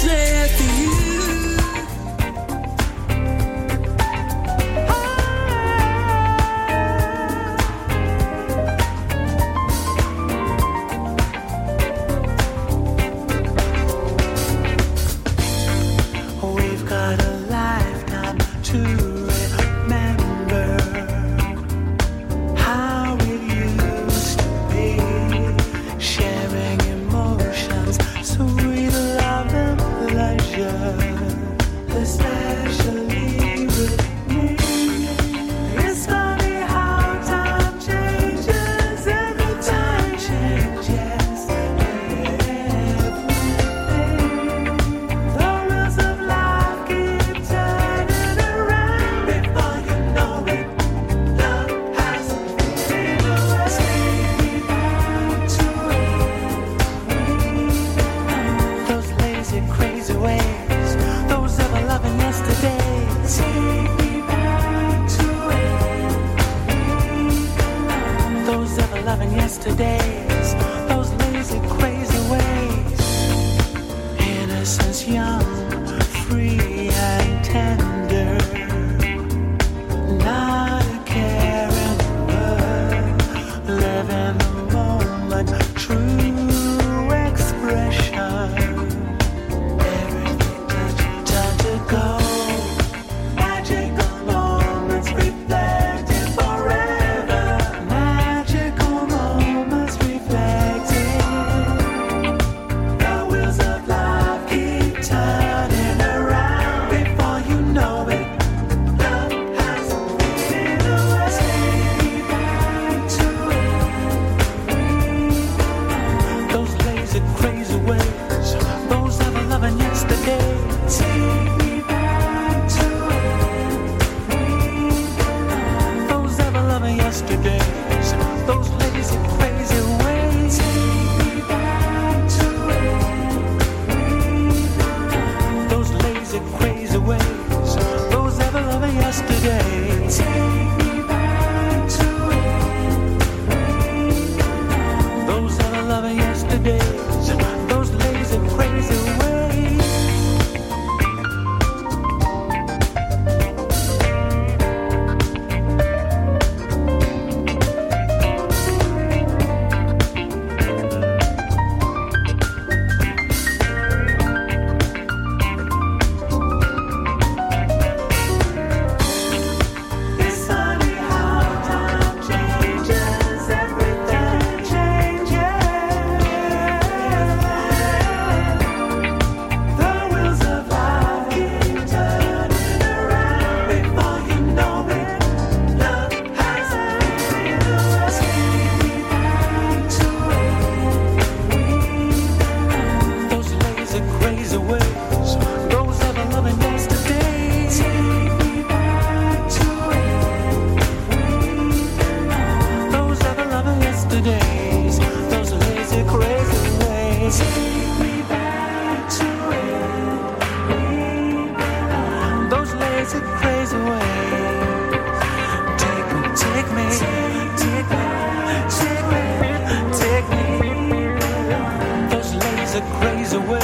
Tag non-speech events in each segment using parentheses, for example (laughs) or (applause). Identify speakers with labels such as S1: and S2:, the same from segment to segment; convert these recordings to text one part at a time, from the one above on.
S1: slept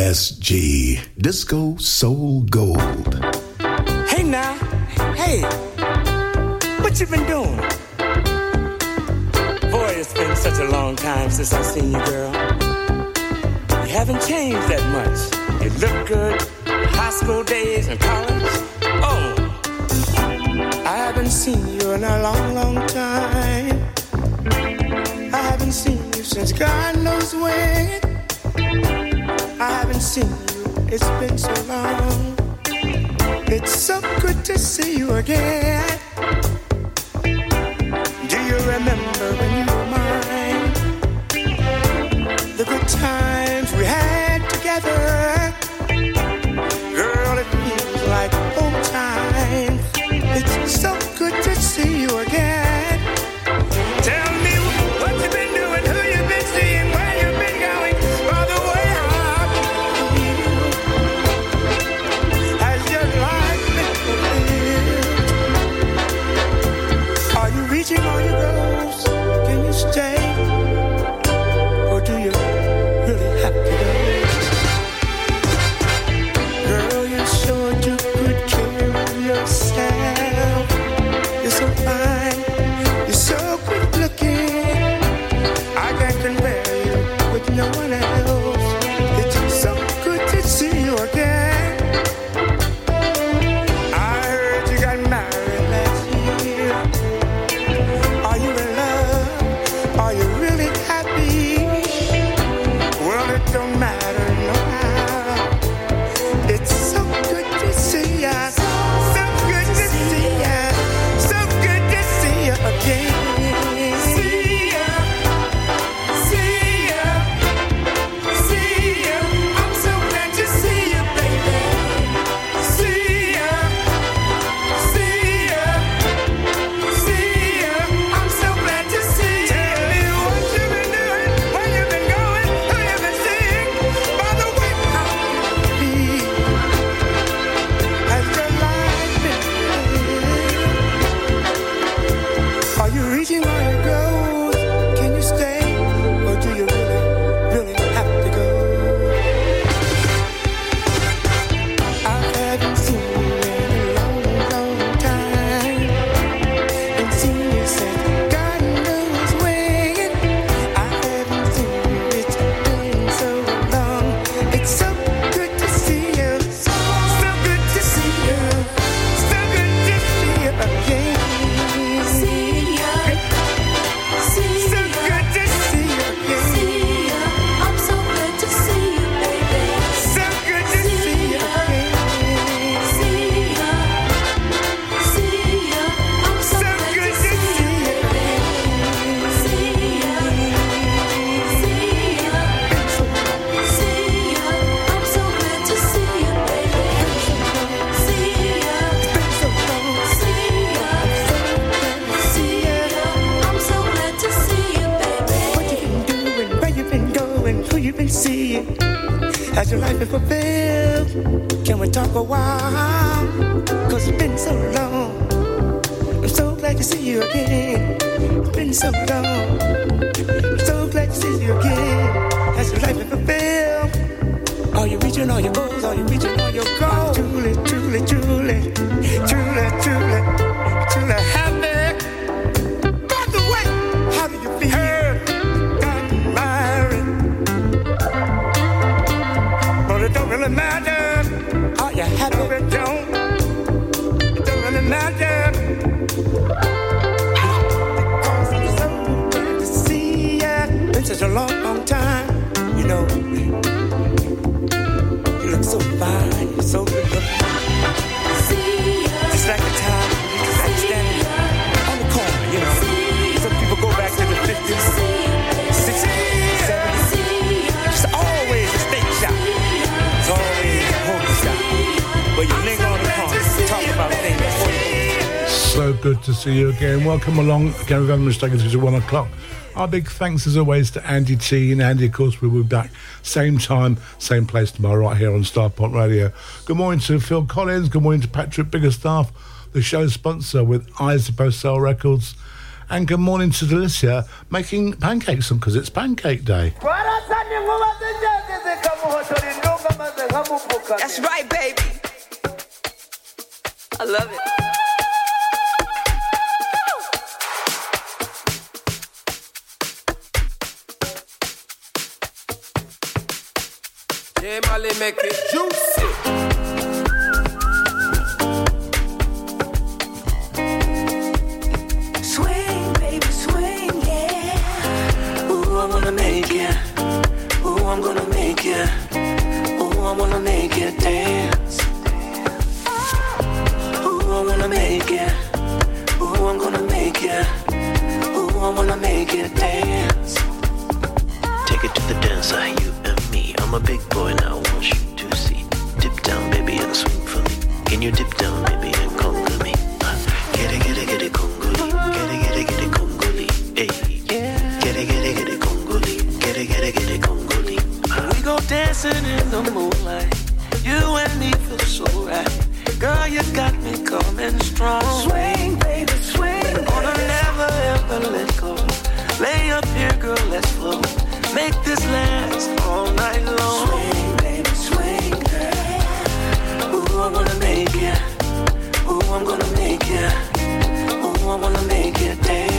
S1: DSG, Disco Soul Gold.
S2: Hey now, hey, what you been doing? Boy, it's been such a long time since I've seen you, girl. You haven't changed that much. You look good, high school days and college. Oh, I haven't seen you in a long, long time. I haven't seen you since God knows when. You, it's been so long. It's so good to see you again. Fulfilled. Can we talk a while? Cause it's been so long. I'm so glad to see you again. It's been so long. I'm so glad to see you again. Has your life been fulfilled? Are you reaching all your goals? Are you reaching all your goals? Good to
S3: see you again. Welcome along again. We've had a mistake. It's one o'clock. Our big thanks as always to Andy T and Andy, of course, we'll be back same time, same place tomorrow, right here on Starport Radio. Good morning to Phil Collins. Good morning to Patrick Biggerstaff, the show's sponsor with Eyes Supposed Sell Records. And good morning to Delicia making pancakes because it's pancake day.
S4: That's right, baby. I love it.
S5: Yeah, Molly, make it juicy.
S6: Swing, baby, swing, yeah. Ooh, I wanna make it. Ooh, I'm gonna make it. Ooh, I wanna make it dance. Ooh, I wanna make it. Ooh, I'm gonna make it. Ooh, I wanna make it dance.
S7: Take it to the dancer, you and me. I'm a big boy now, I want you to see. Dip down, baby, and swing for me. Can you dip down, baby, and conga me? Uh, Get it, get it, get it, congoli. Get it, get it, get it, congoli. Hey. Get it, get it, get it, congoli. Get it, get it, get it, congoli. Uh,
S6: We go dancing in the moonlight. You and me feel so right. Girl, you got me coming strong. Swing, baby, swing. Gonna never ever let go. Lay up here, girl, let's flow. Make this last all night long. Swing, baby, swing. Ooh, I wanna make it. Ooh, I'm gonna make it. Ooh, I wanna make it.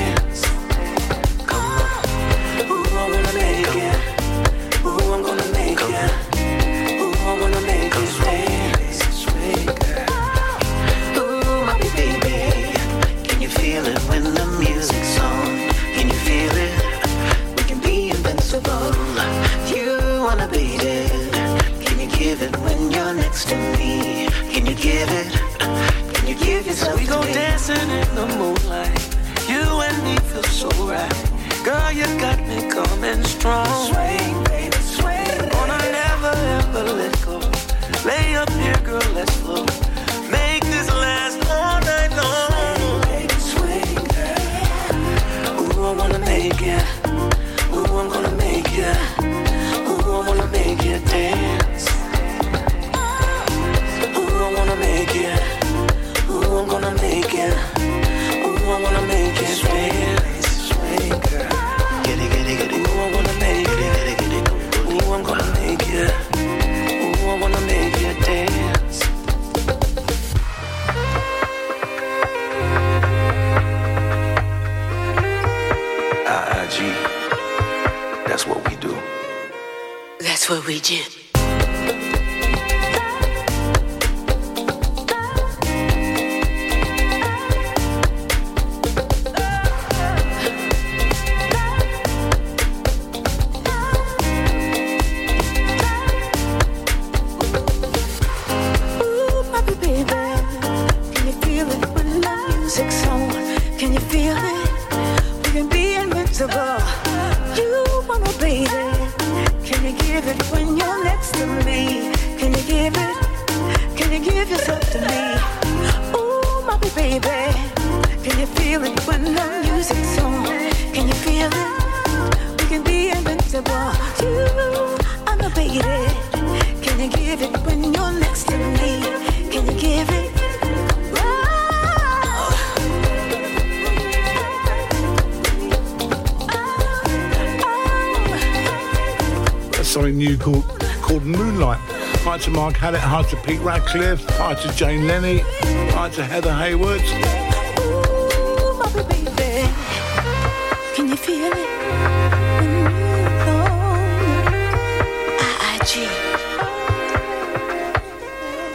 S6: Dancing in the moonlight.
S8: Mark Hallett, hi to Pete Radcliffe, hi to Jane Lenny, hi to Heather Hayward.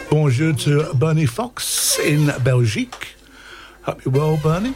S8: Bonjour to Bernie Fox in Belgique. Hope you're well, Bernie.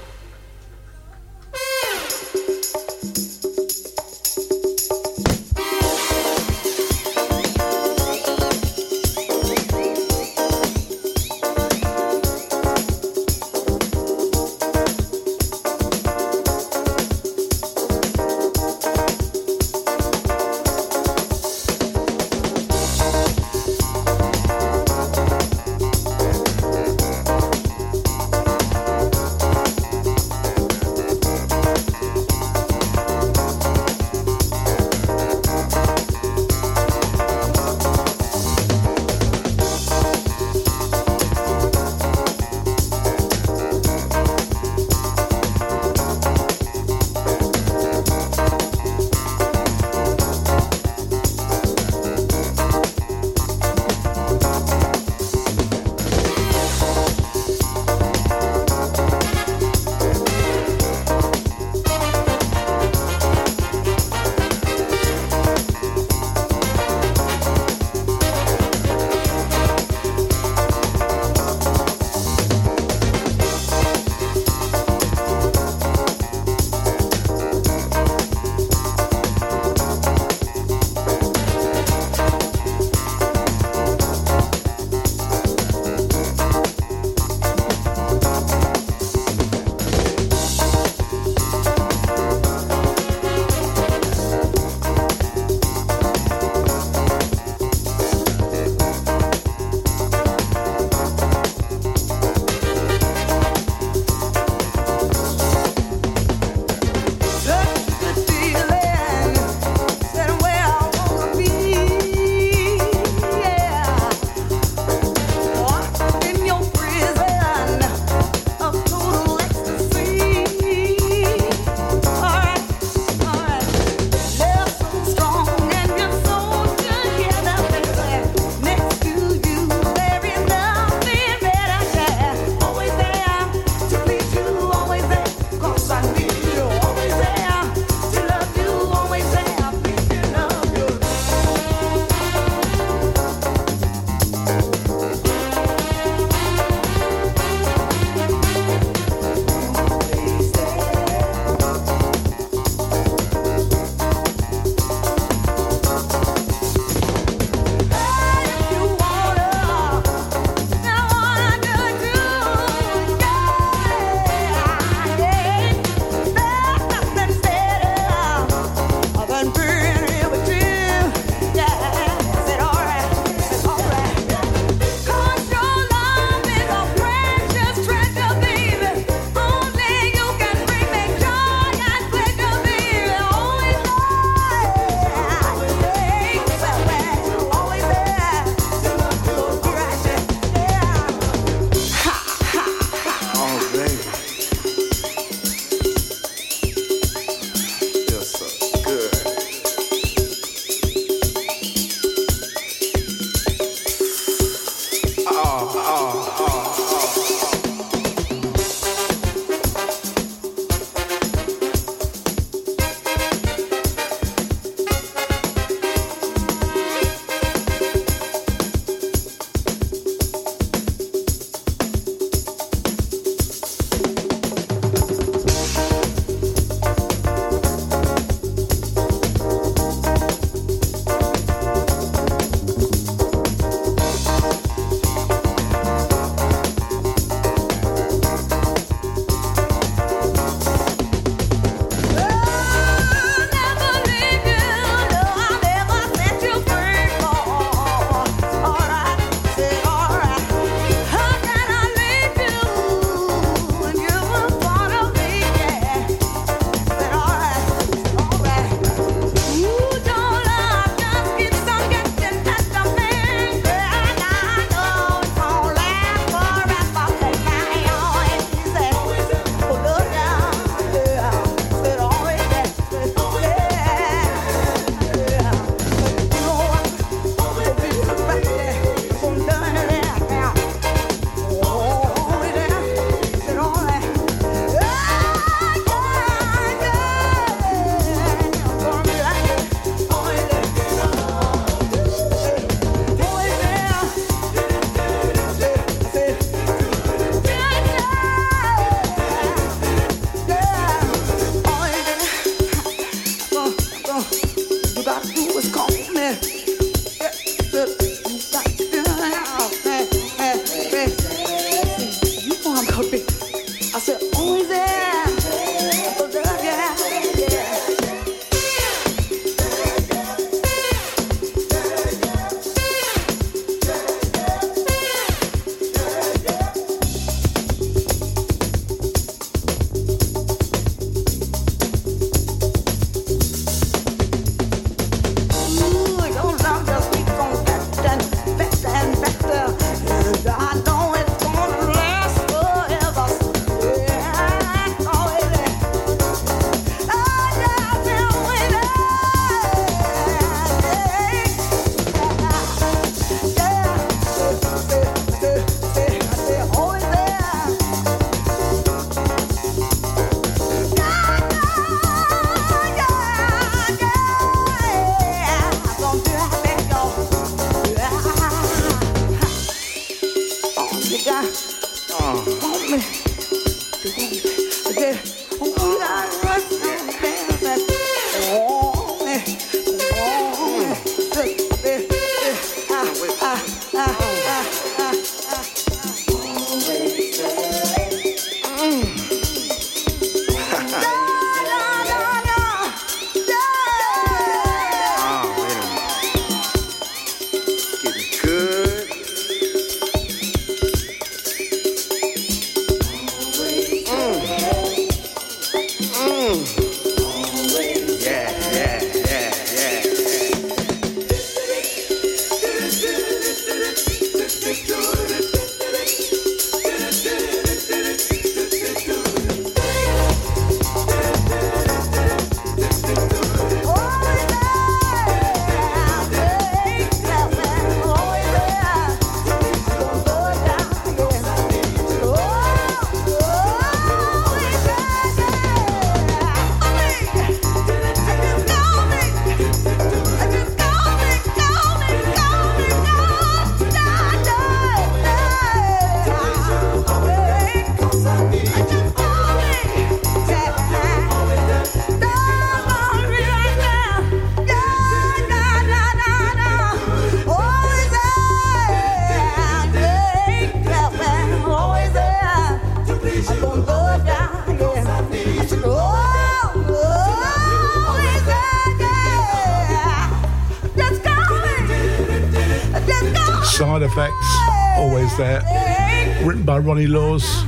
S8: Ronnie Laws.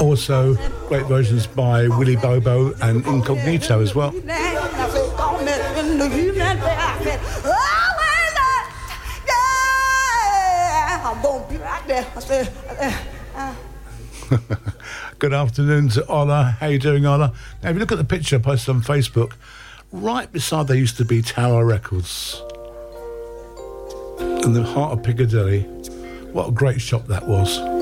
S8: Also, great versions by Willie Bobo and Incognito as well. (laughs) Good afternoon to Ola. How you doing, Ola? Now, if you look at the picture posted on Facebook, right beside there used to be Tower Records in the heart of Piccadilly. What a great shop that was.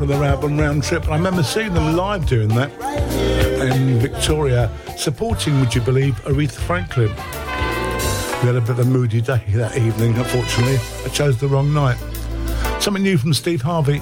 S9: For their album Round Trip. I remember seeing them live doing that in Victoria, supporting, would you believe, Aretha Franklin. We had a bit of a moody day that evening, unfortunately. I chose the wrong night. Something new from Steve Harvey.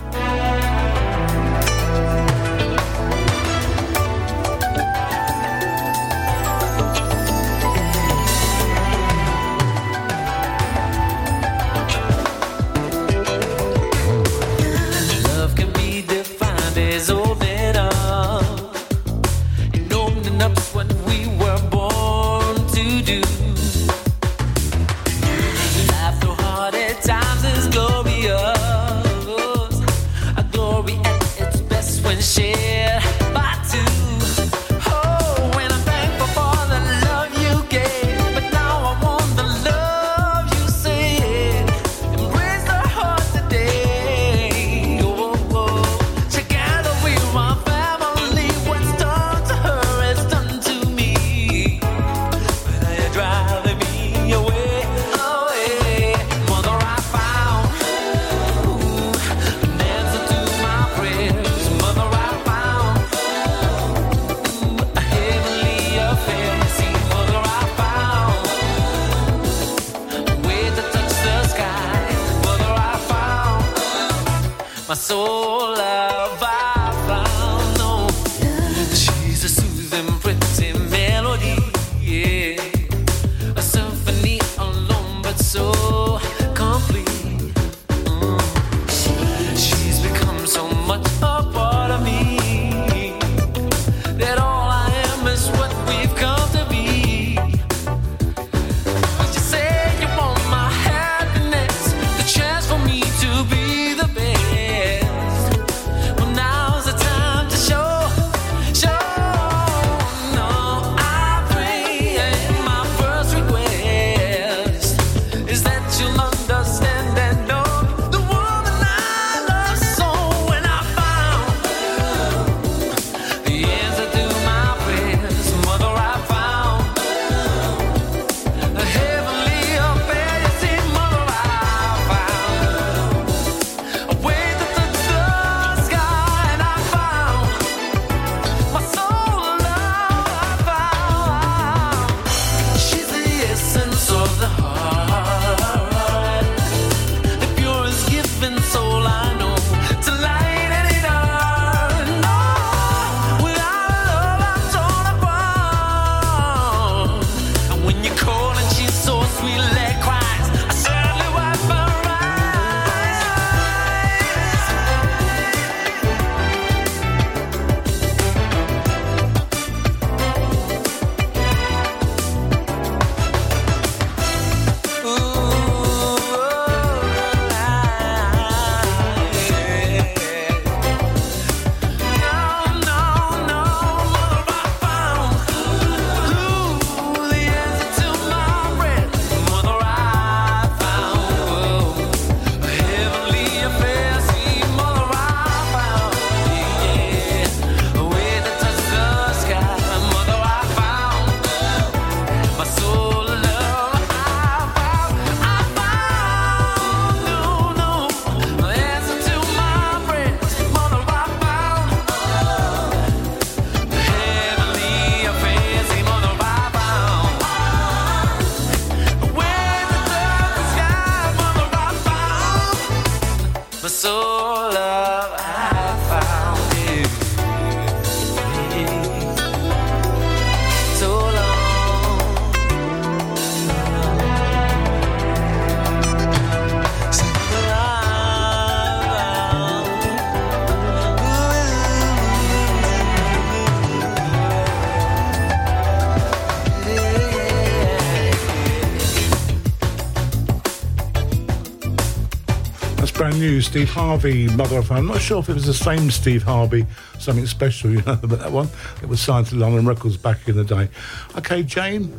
S9: New Steve Harvey Mother of I'm not sure if it was the same Steve Harvey, something special, (laughs) you know, but that one, it was signed to London Records back in the day. Okay, Jane,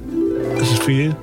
S9: this is for you.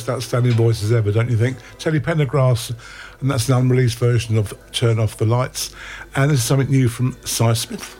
S3: most outstanding voices ever, don't you think? Teddy Pendergrass, and that's an unreleased version of Turn Off the Lights. And this is something new from Cy Smith.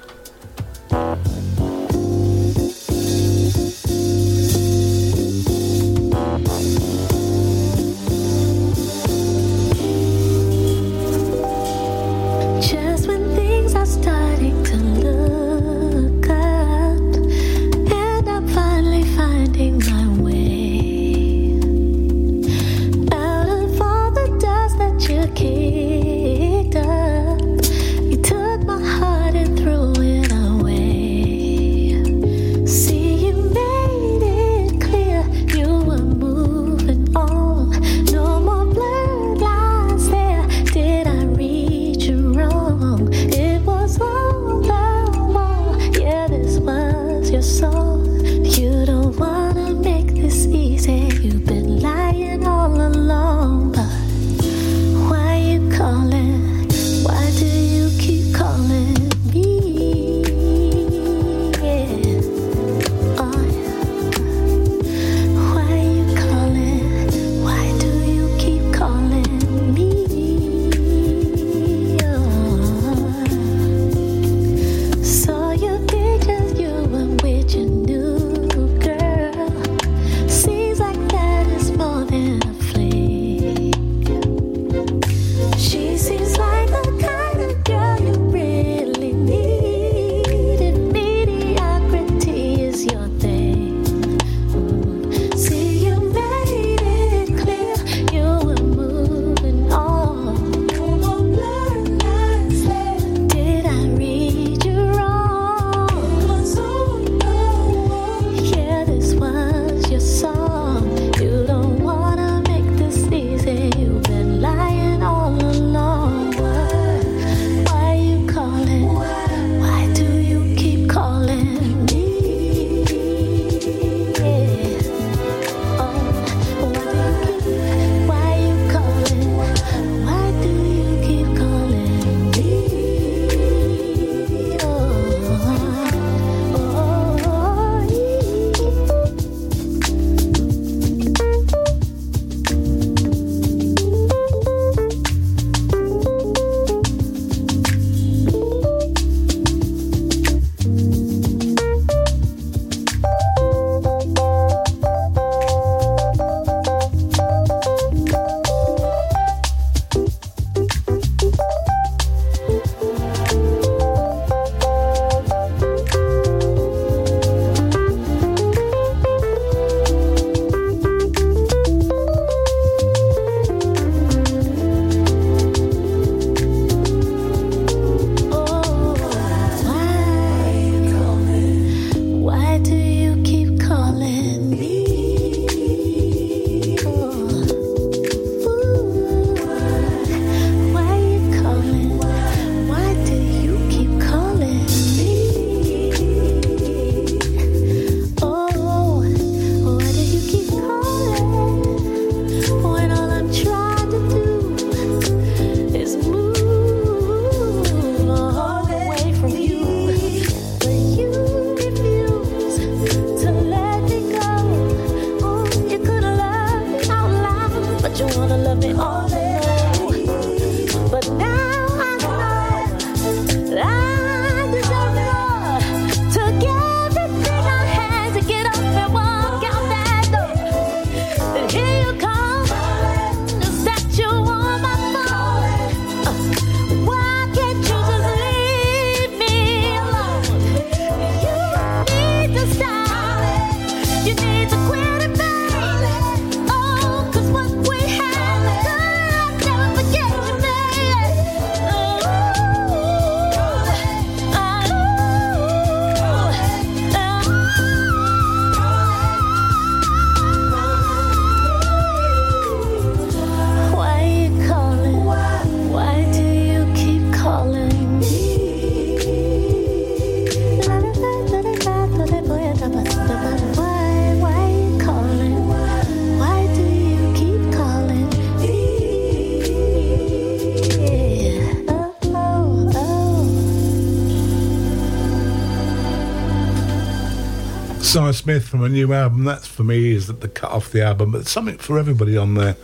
S3: Smith from a new album. That's for me is that the cut off the album, but something for everybody on there.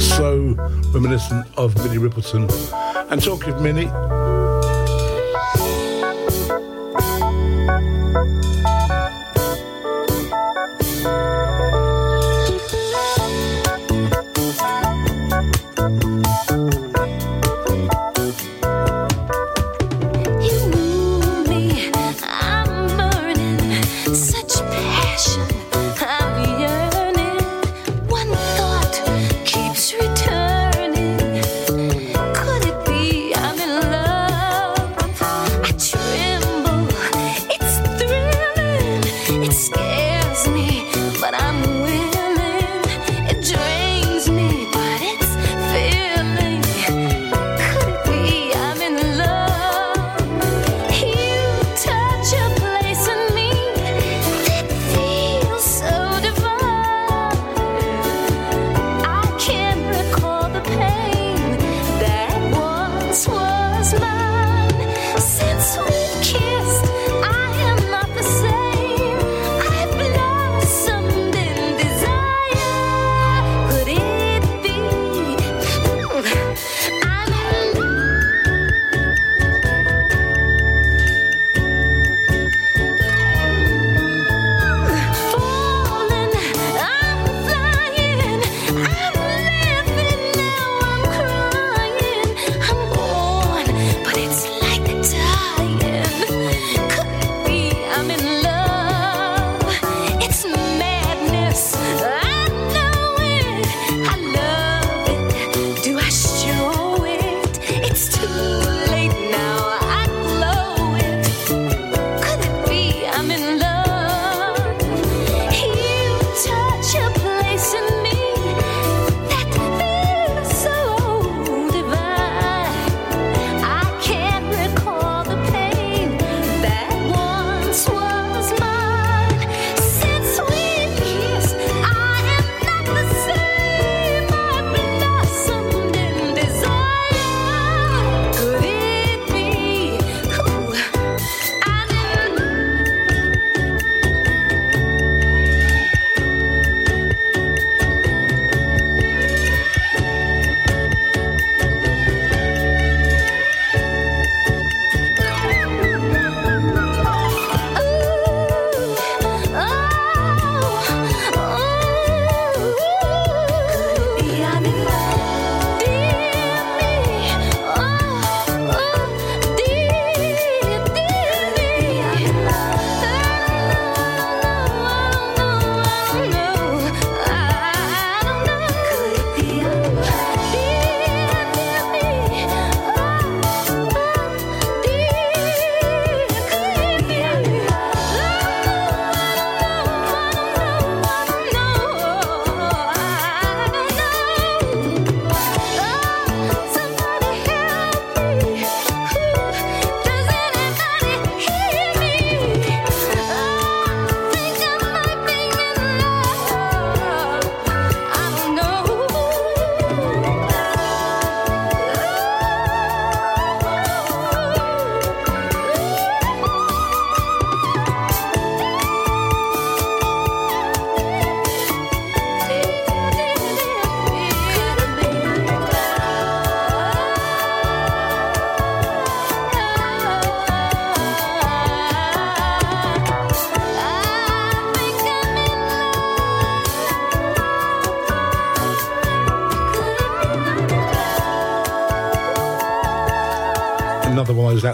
S3: So reminiscent of Minnie Riperton. And talking of Minnie,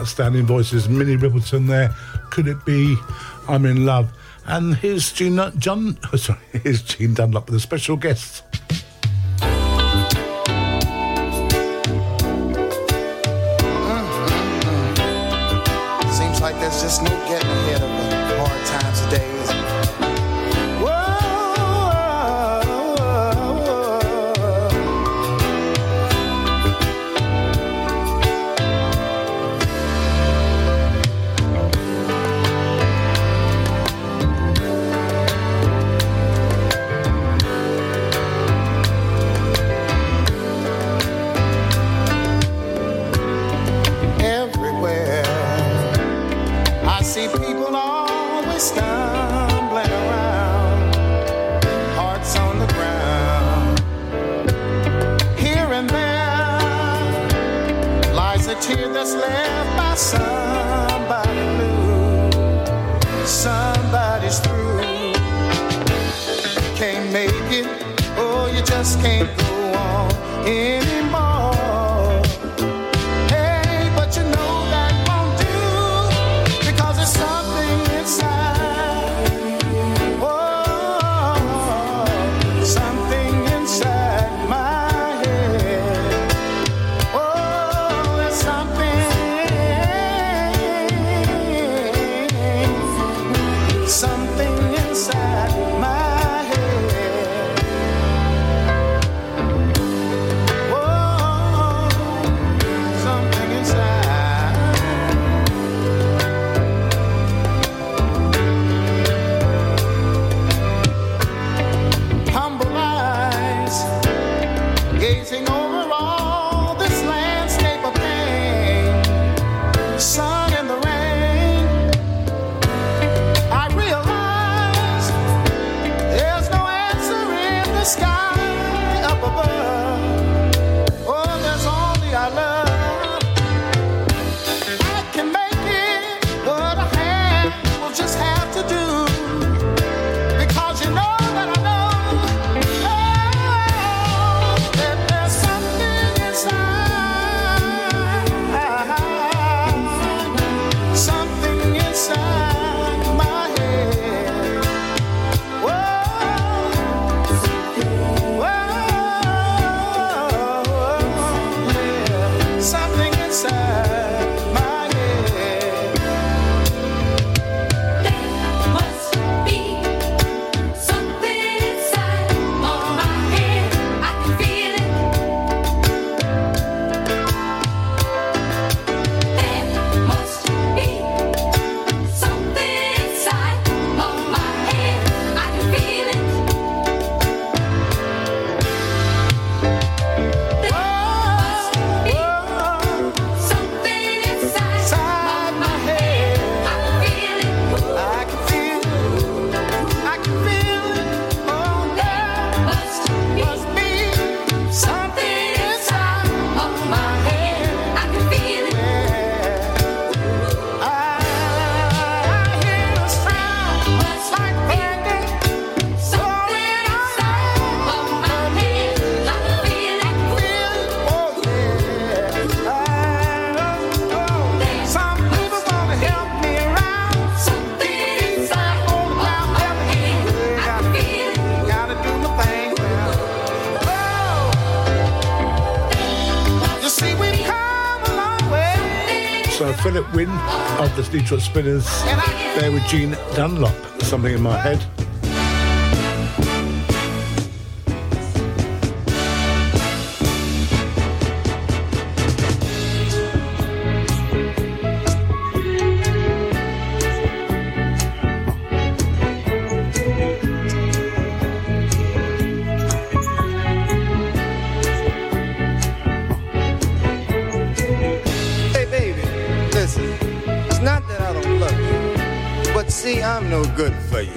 S3: outstanding voices. Minnie Riperton there. Could it be I'm in love? And here's Gene, John, oh, (laughs) sorry, here's Gene Dunlap with a special guest.
S8: Foxtrot Spinners there with Gene Dunlap, Something in My Head.
S2: good for you.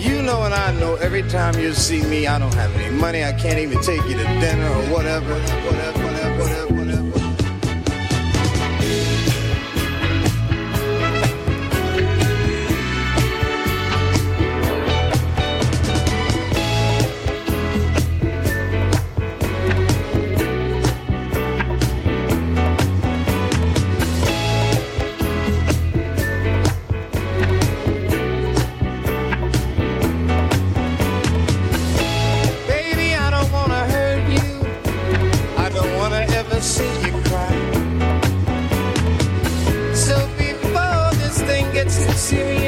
S2: You know and I know every time you see me, I don't have any money. I can't even take you to dinner or whatever, whatever.
S10: serious.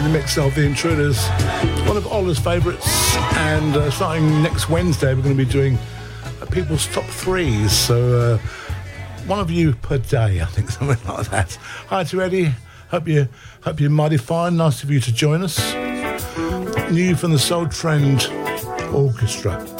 S10: in the mix of The Intruders, one of Ola's favourites. And uh, starting next Wednesday, we're going to be doing uh, people's top threes. So uh, one of you per day, I think, (laughs) something like that. Hi to Eddie. Hope you hope you're mighty fine. Nice of you to join us. New from the Soul Trend Orchestra.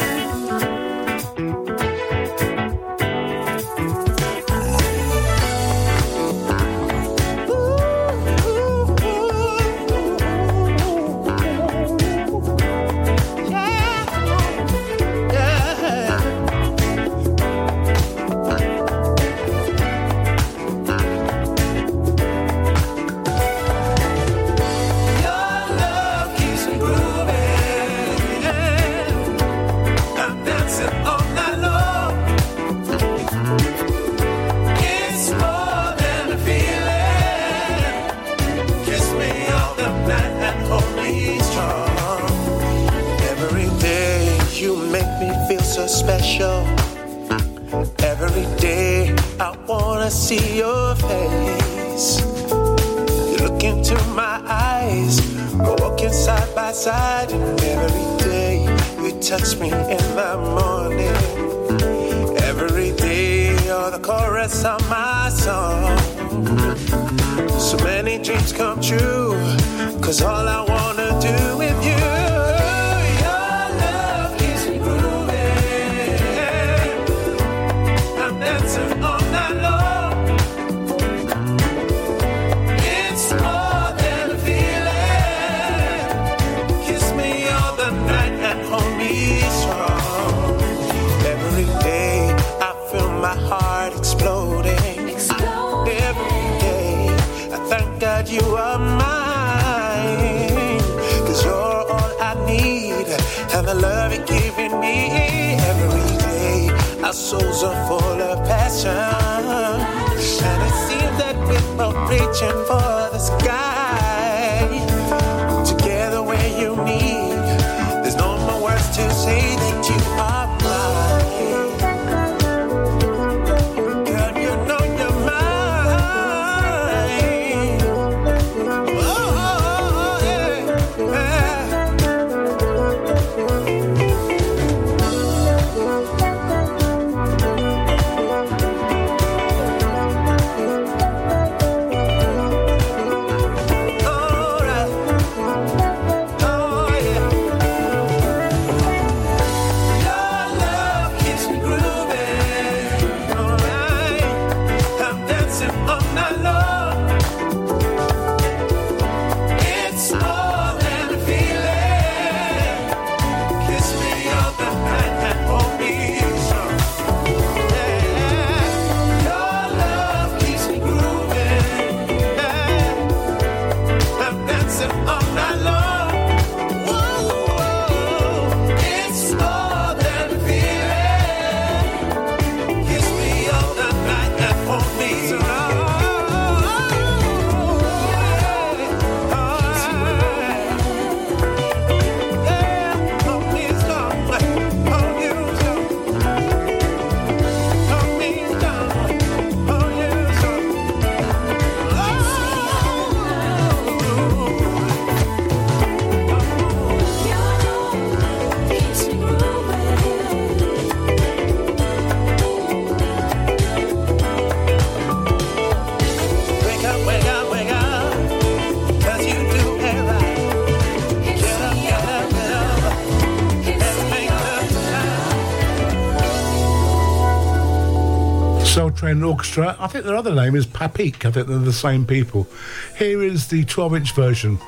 S10: Orchestra. I think their other name is Papik. I think they're the same people. Here is the 12 inch version.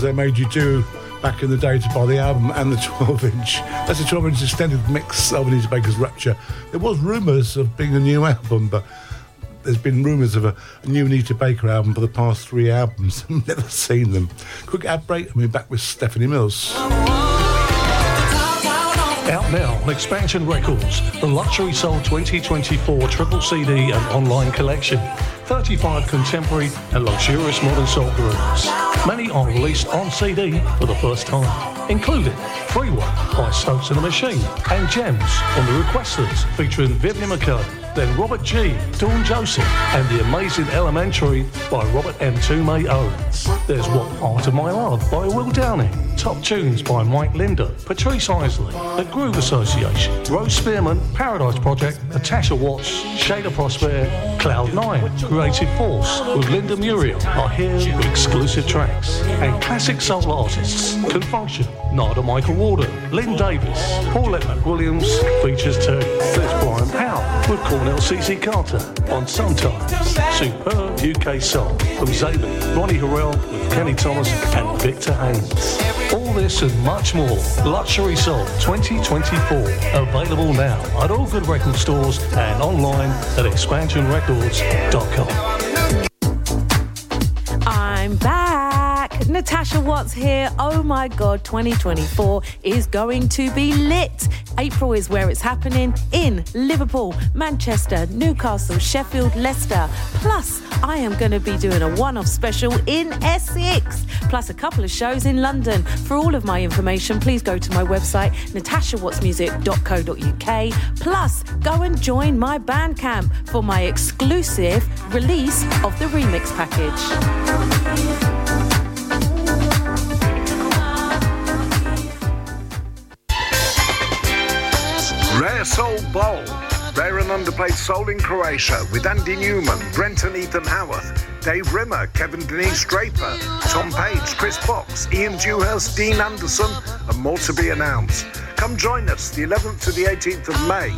S3: They made you do back in the day to buy the album and the (laughs) 12 inch. That's a 12 inch extended mix of Anita Baker's Rapture. There was rumours of being a new album, but there's been rumours of a, new Anita Baker album for the past three albums. (laughs) I've never seen them. Quick ad break, and we're back with Stephanie Mills.
S11: Out now on Expansion Records, the Luxury Soul 2024 triple CD and online collection. 35 contemporary and luxurious modern soul grooves. Many are released on CD for the first time, including Free One by Stokes and the Machine and Gems on the Requesters featuring Vivian McKay then Robert G, Dawn Joseph, and The Amazing Elementary by Robert M. Toomey Owens. There's What Part of My Love by Will Downing. Top tunes by Mike Linder, Patrice Isley, The Groove Association, Rose Spearman, Paradise Project, Natasha Watts, Shada Prosper, Cloud9, Creative Force with Linda Muriel are here with exclusive tracks. And classic soul artists Con Funk Shun. Narada Michael Walden, Lynn Davis, Paulette McWilliams features too. There's Brian Powell with Cornell CC Carter on Sometimes. Superb UK Soul from Zaben, Ronnie Herel with Kenny Thomas and Victor Haynes. All this and much more. Luxury Soul 2024. Available now at all good record stores and online at expansionrecords.com.
S12: Natasha Watts here. Oh my God, 2024 is going to be lit. April is where it's happening in Liverpool, Manchester, Newcastle, Sheffield, Leicester. Plus, I am going to be doing a one off special in Essex, plus a couple of shows in London. For all of my information, please go to my website, natashawattsmusic.co.uk. Plus, go and join my Bandcamp for my exclusive release of the remix package.
S13: Rare Soul Bowl. Rare and underplayed soul in Croatia with Andy Newman, Brenton Ethan Howarth, Dave Rimmer, Kevin Denise Draper, Tom Page, Chris Fox, Ian Dewhurst, Dean Anderson, and more to be announced. Come join us the 11th to the 18th of May.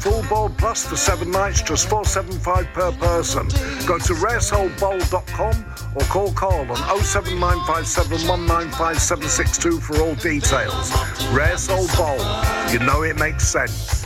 S13: Full bowl plus for seven nights, just 475 per person. Go to raresoulbowl.com or call Carl on 07957195762 for all details. Rare Soul Bowl. You know it makes sense.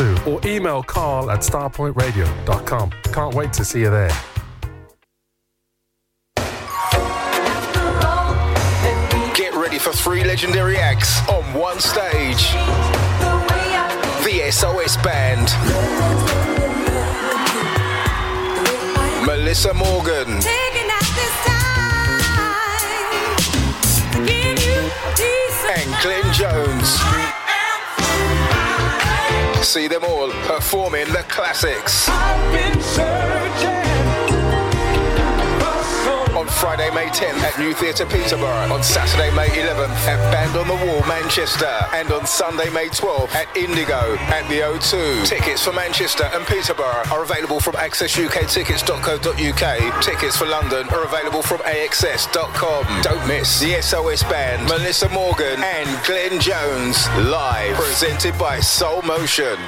S14: or email carl at starpointradio.com. Can't wait to see you there.
S15: Get ready for three legendary acts on one stage. The SOS Band. Melissa Morgan. And Glenn Jones. See them all performing the classics. On Friday, May 10th at New Theatre Peterborough. On Saturday, May 11th at Band on the Wall, Manchester. And on Sunday, May 12th at Indigo at the O2. Tickets for Manchester and Peterborough are available from accessukktickets.co.uk. Tickets for London are available from axs.com. Don't miss the SOS Band, Melissa Morgan and Glenn Jones live. Presented by Soul Motion.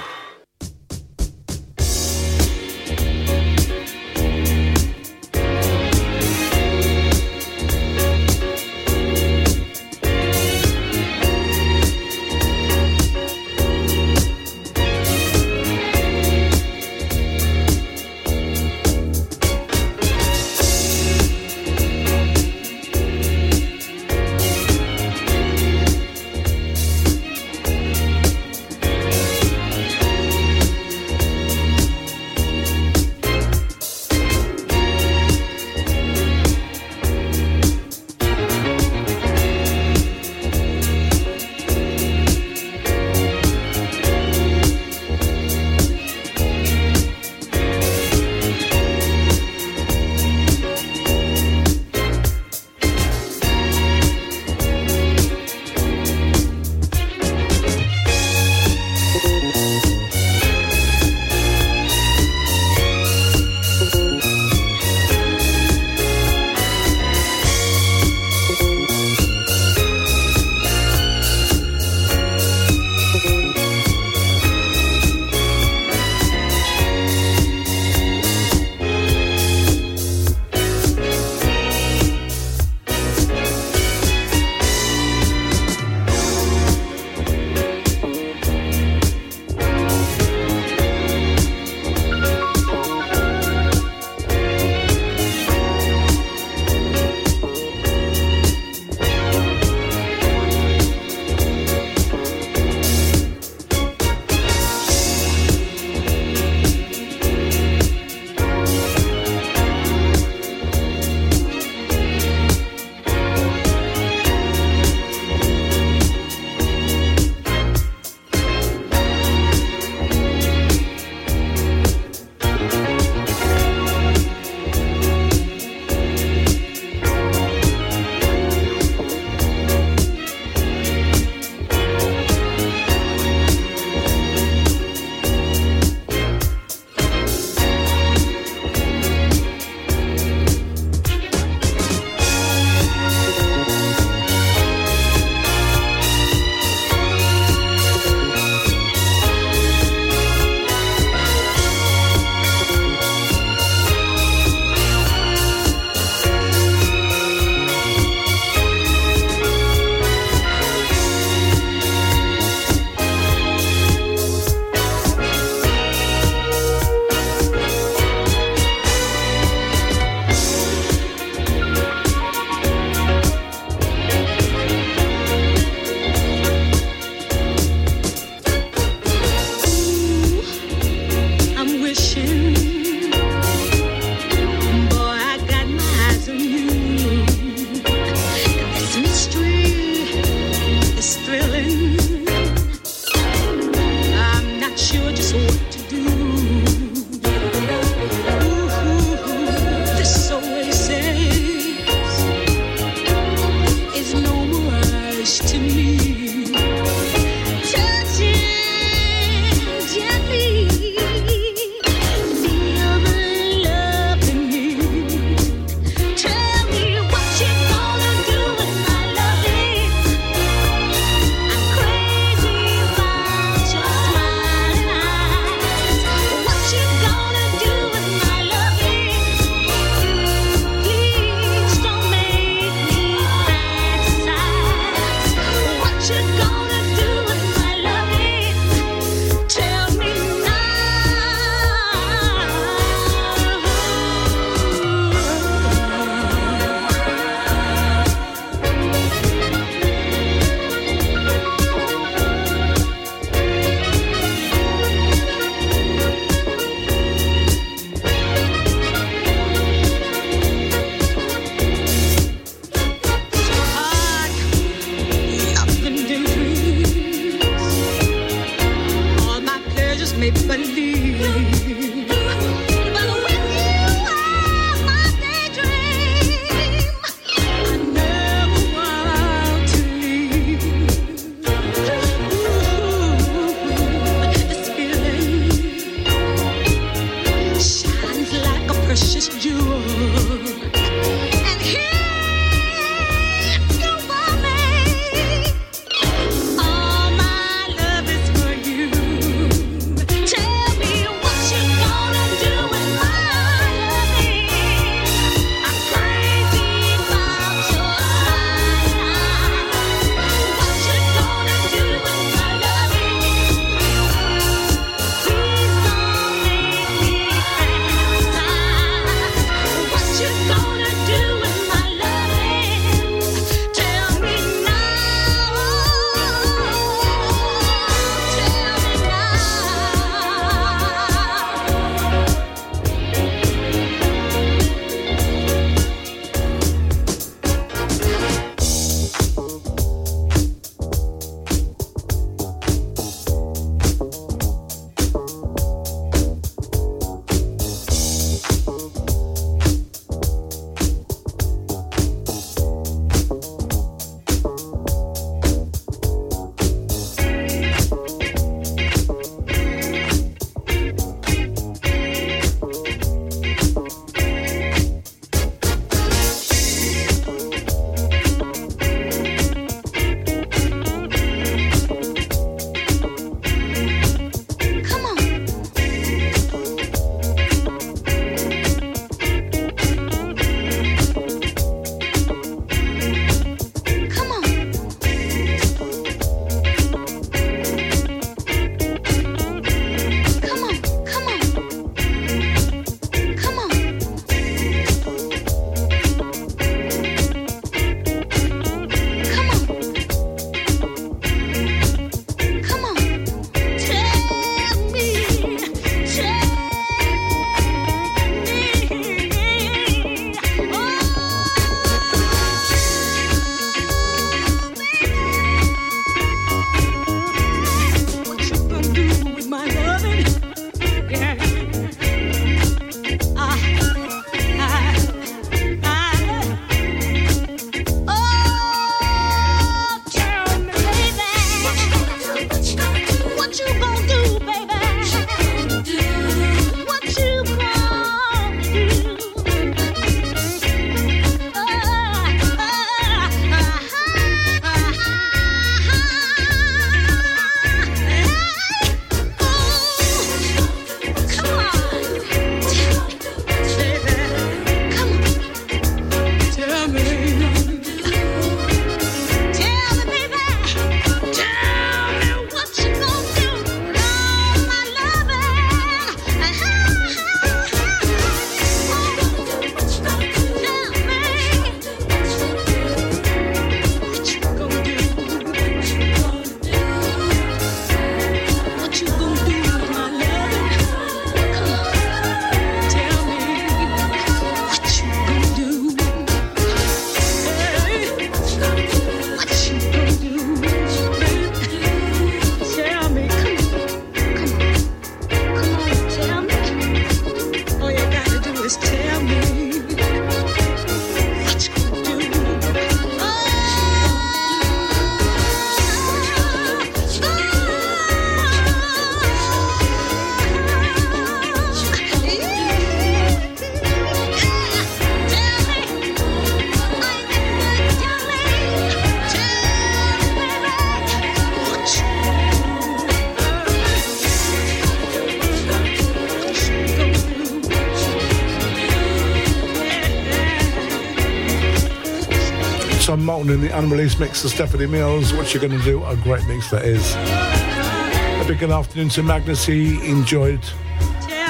S3: In the unreleased mix of Stephanie Mills. What you're going to do? A great mix that is. A big good afternoon to Magnus. He enjoyed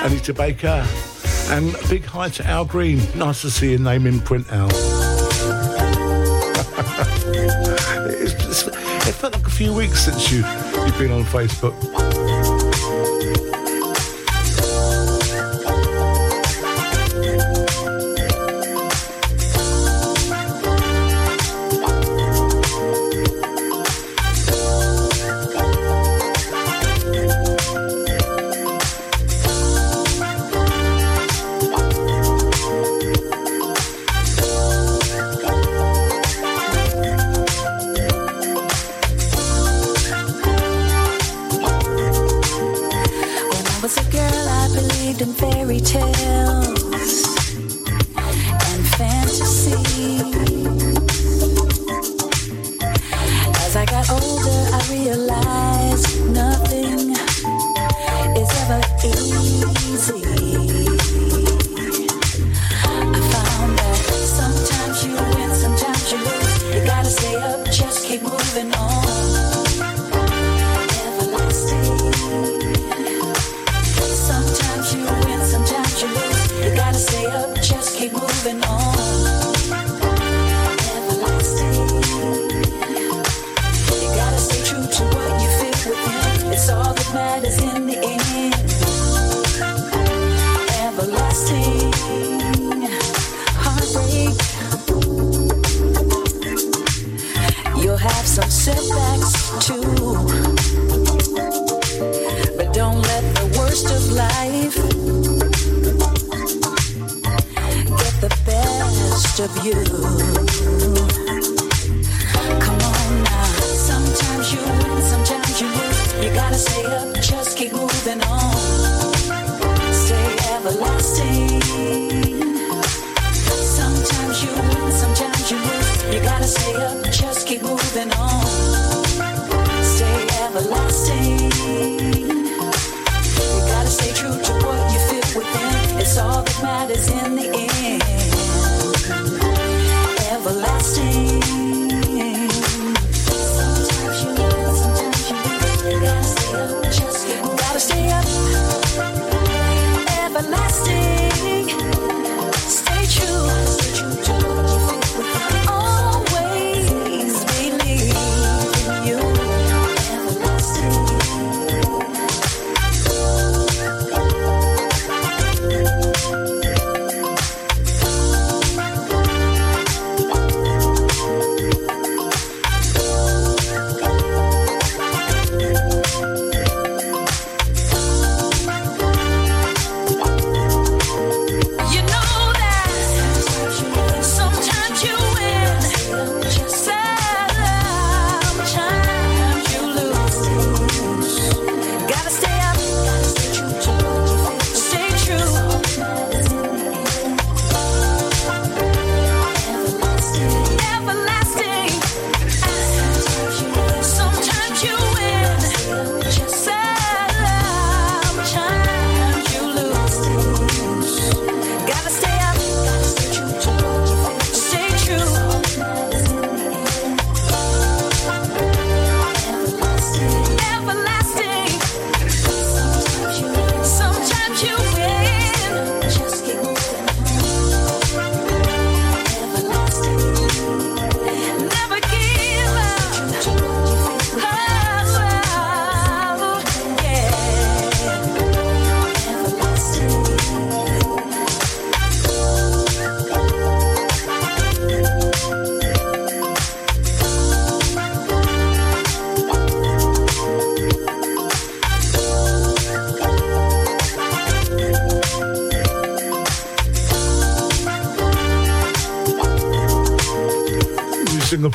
S3: Anita Baker. And a big hi to Al Green. Nice to see your name in print, Al. (laughs) it's, it's, it felt like a few weeks since you, you've been on Facebook.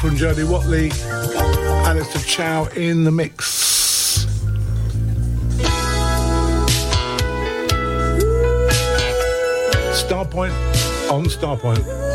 S3: From Jody Watley. Alistair Chow in the mix. Starpoint on Starpoint.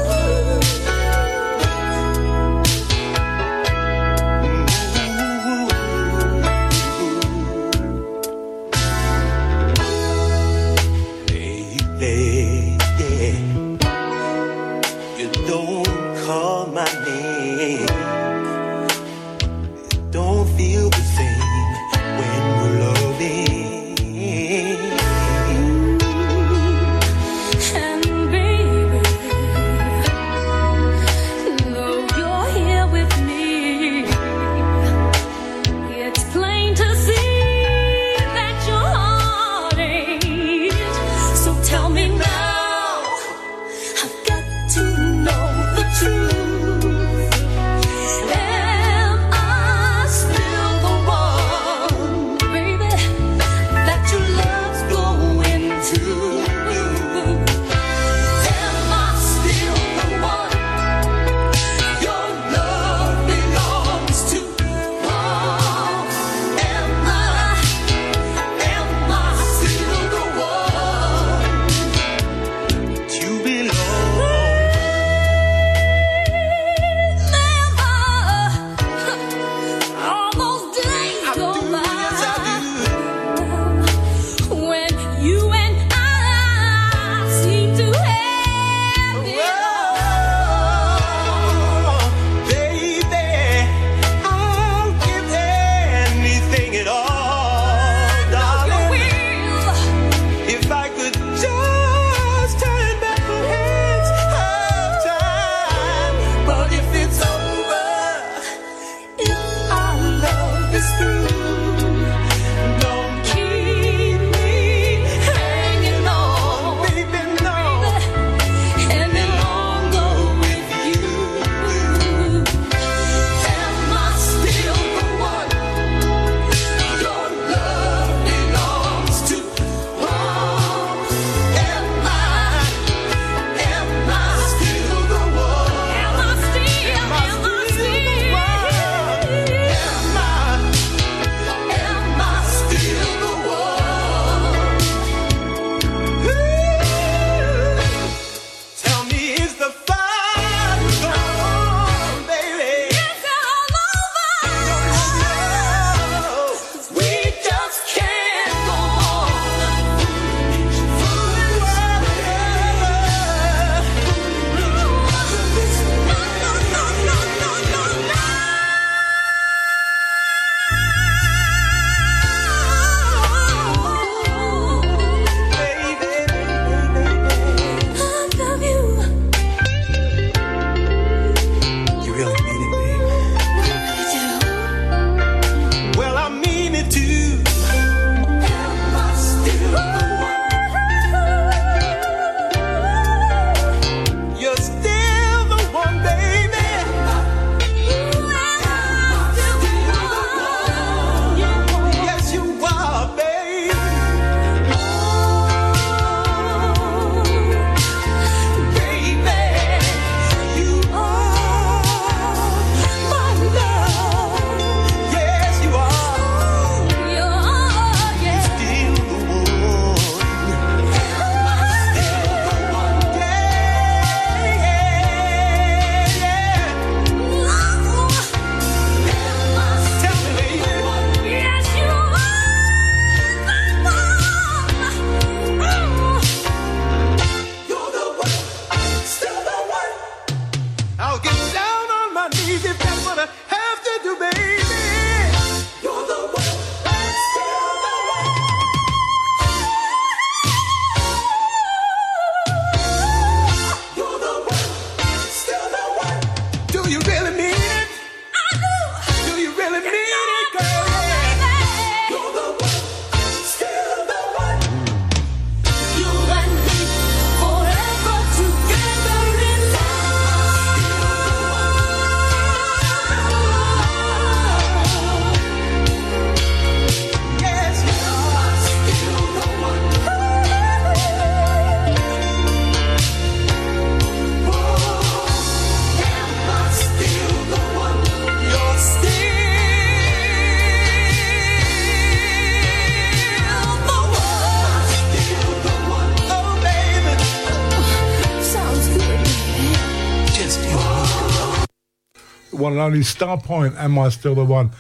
S16: one and
S8: only Star Point. Am I still the one?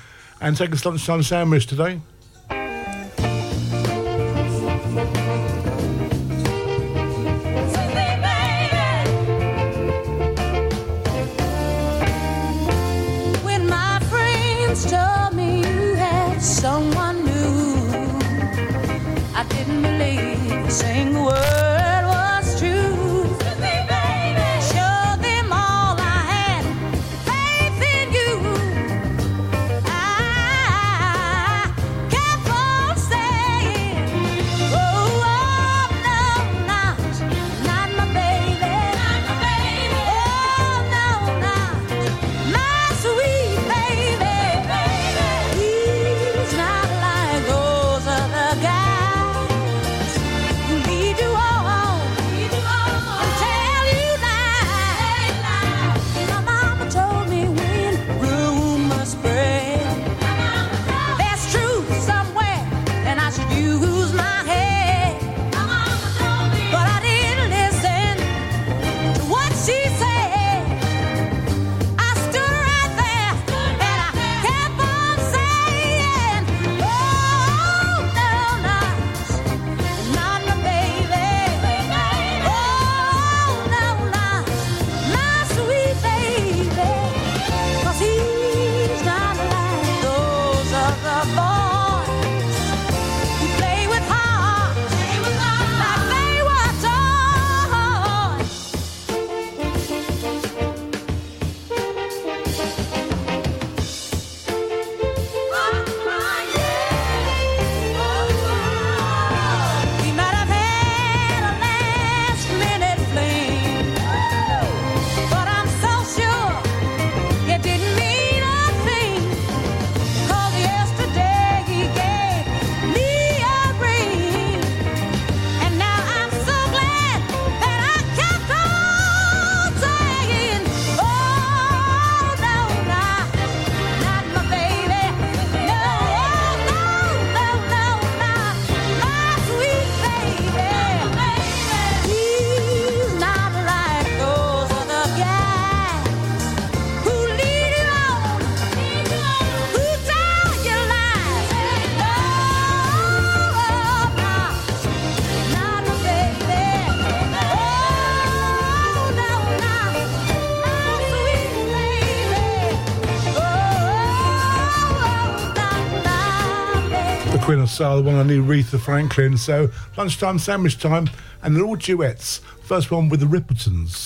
S8: And take a lunchtime sandwich today.
S3: Soul, the one I need Aretha Franklin. So lunchtime, sandwich time, and they're all duets. First one with the
S10: Rippingtons.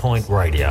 S10: Starpoint Radio.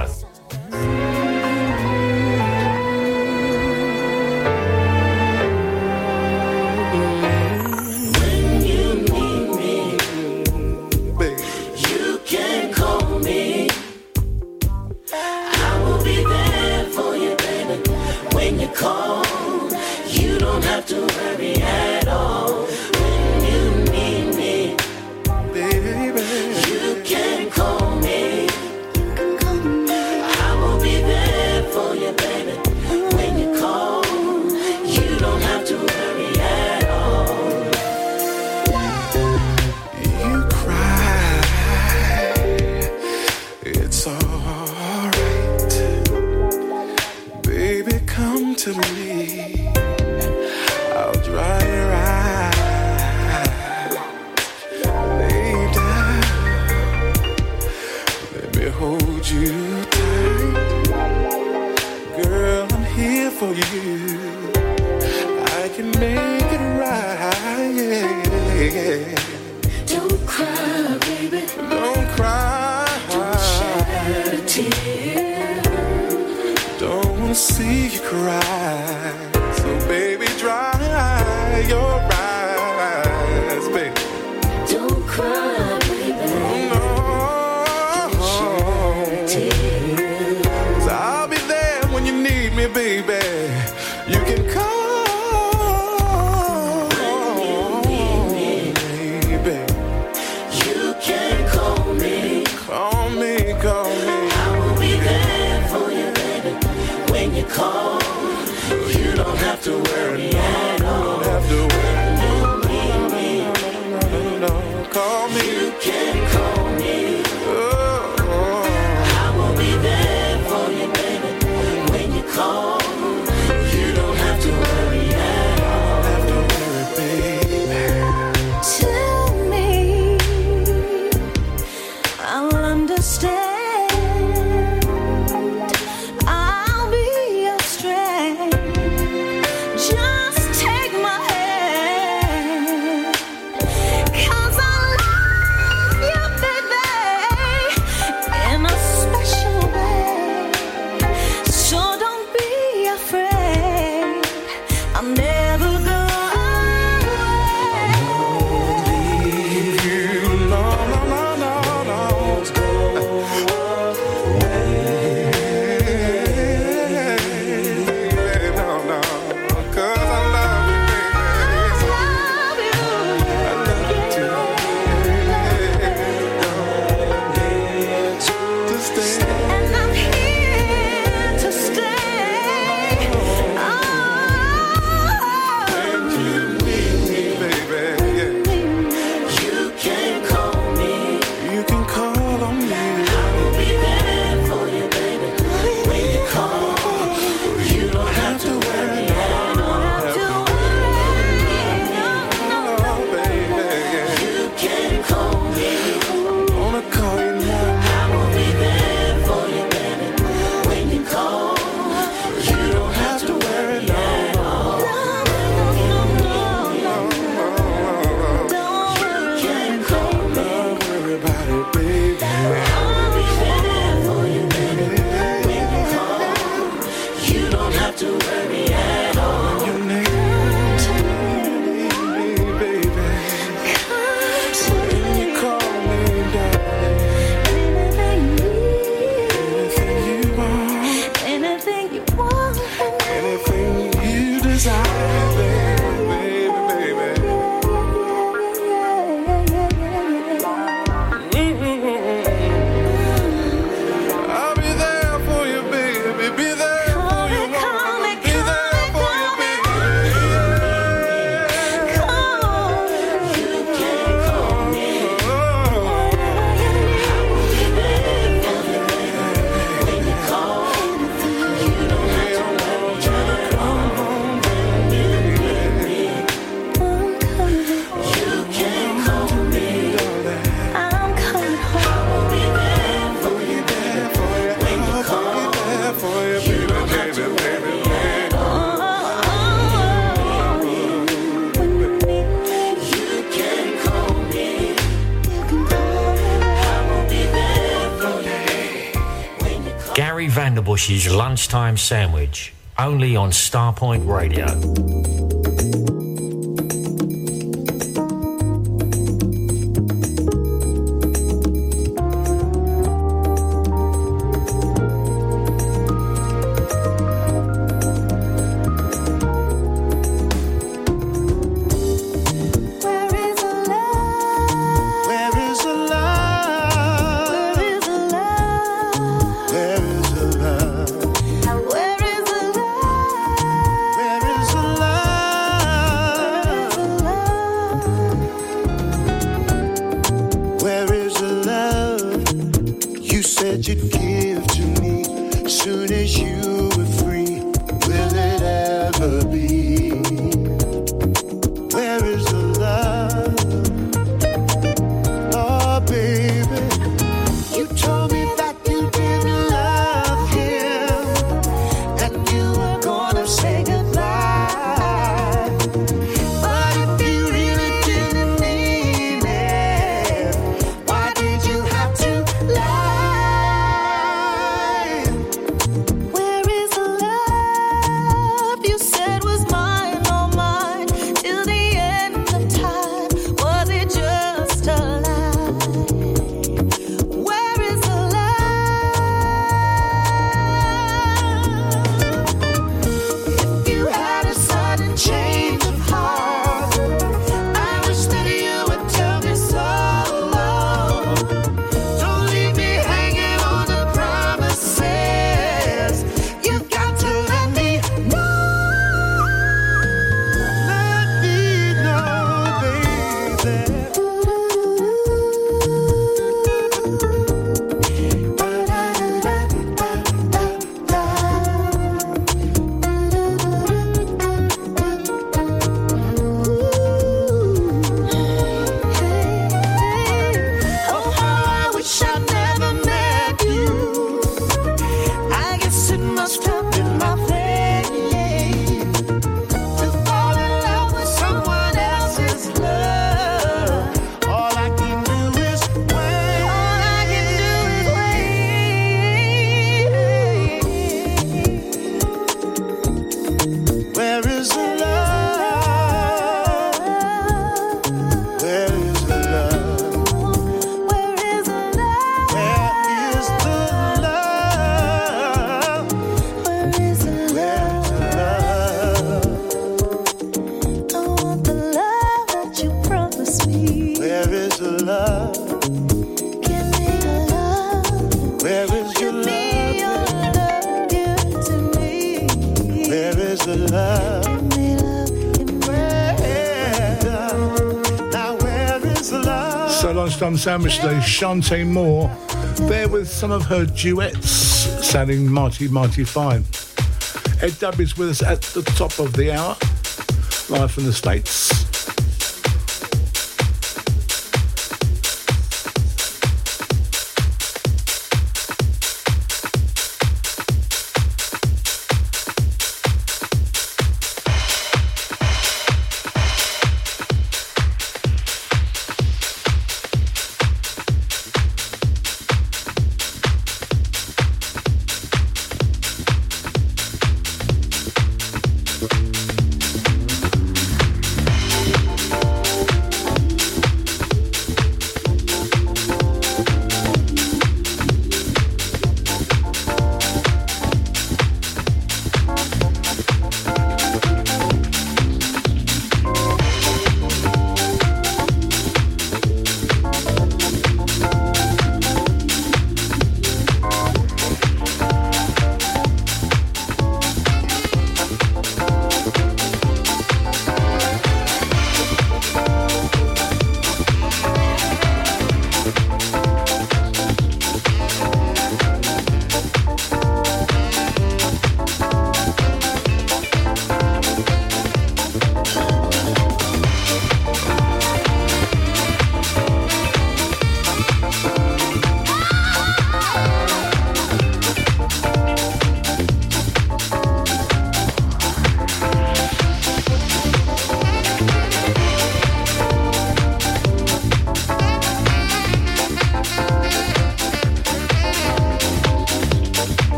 S3: Vanderbush's Lunchtime Sandwich, only on Starpoint Radio.
S8: Sandwich Day, Chanté Moore, there with some of her duets sounding mighty, mighty fine. Ed Dub is with us at the top of the hour, live from the States.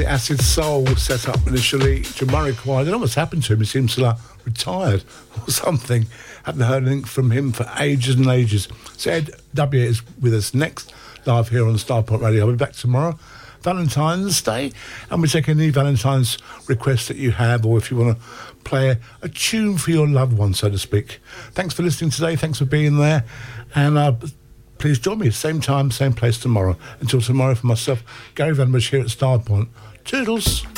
S8: The Acid Soul set up initially. Jamari Jamiroquai, I don't know what's happened to him. He seems to have retired (laughs) or something. Haven't heard anything from him for ages and ages. So Ed W is with us next, live here on Starpoint Radio. I'll be back tomorrow. Valentine's Day, and we take any Valentine's requests that you have, or if you want to play a, a tune for your loved one, so to speak. Thanks for listening today. Thanks for being there, and uh, please join me same time, same place tomorrow. Until tomorrow, for myself, Gary Van Bush here at Starpoint. Toodles.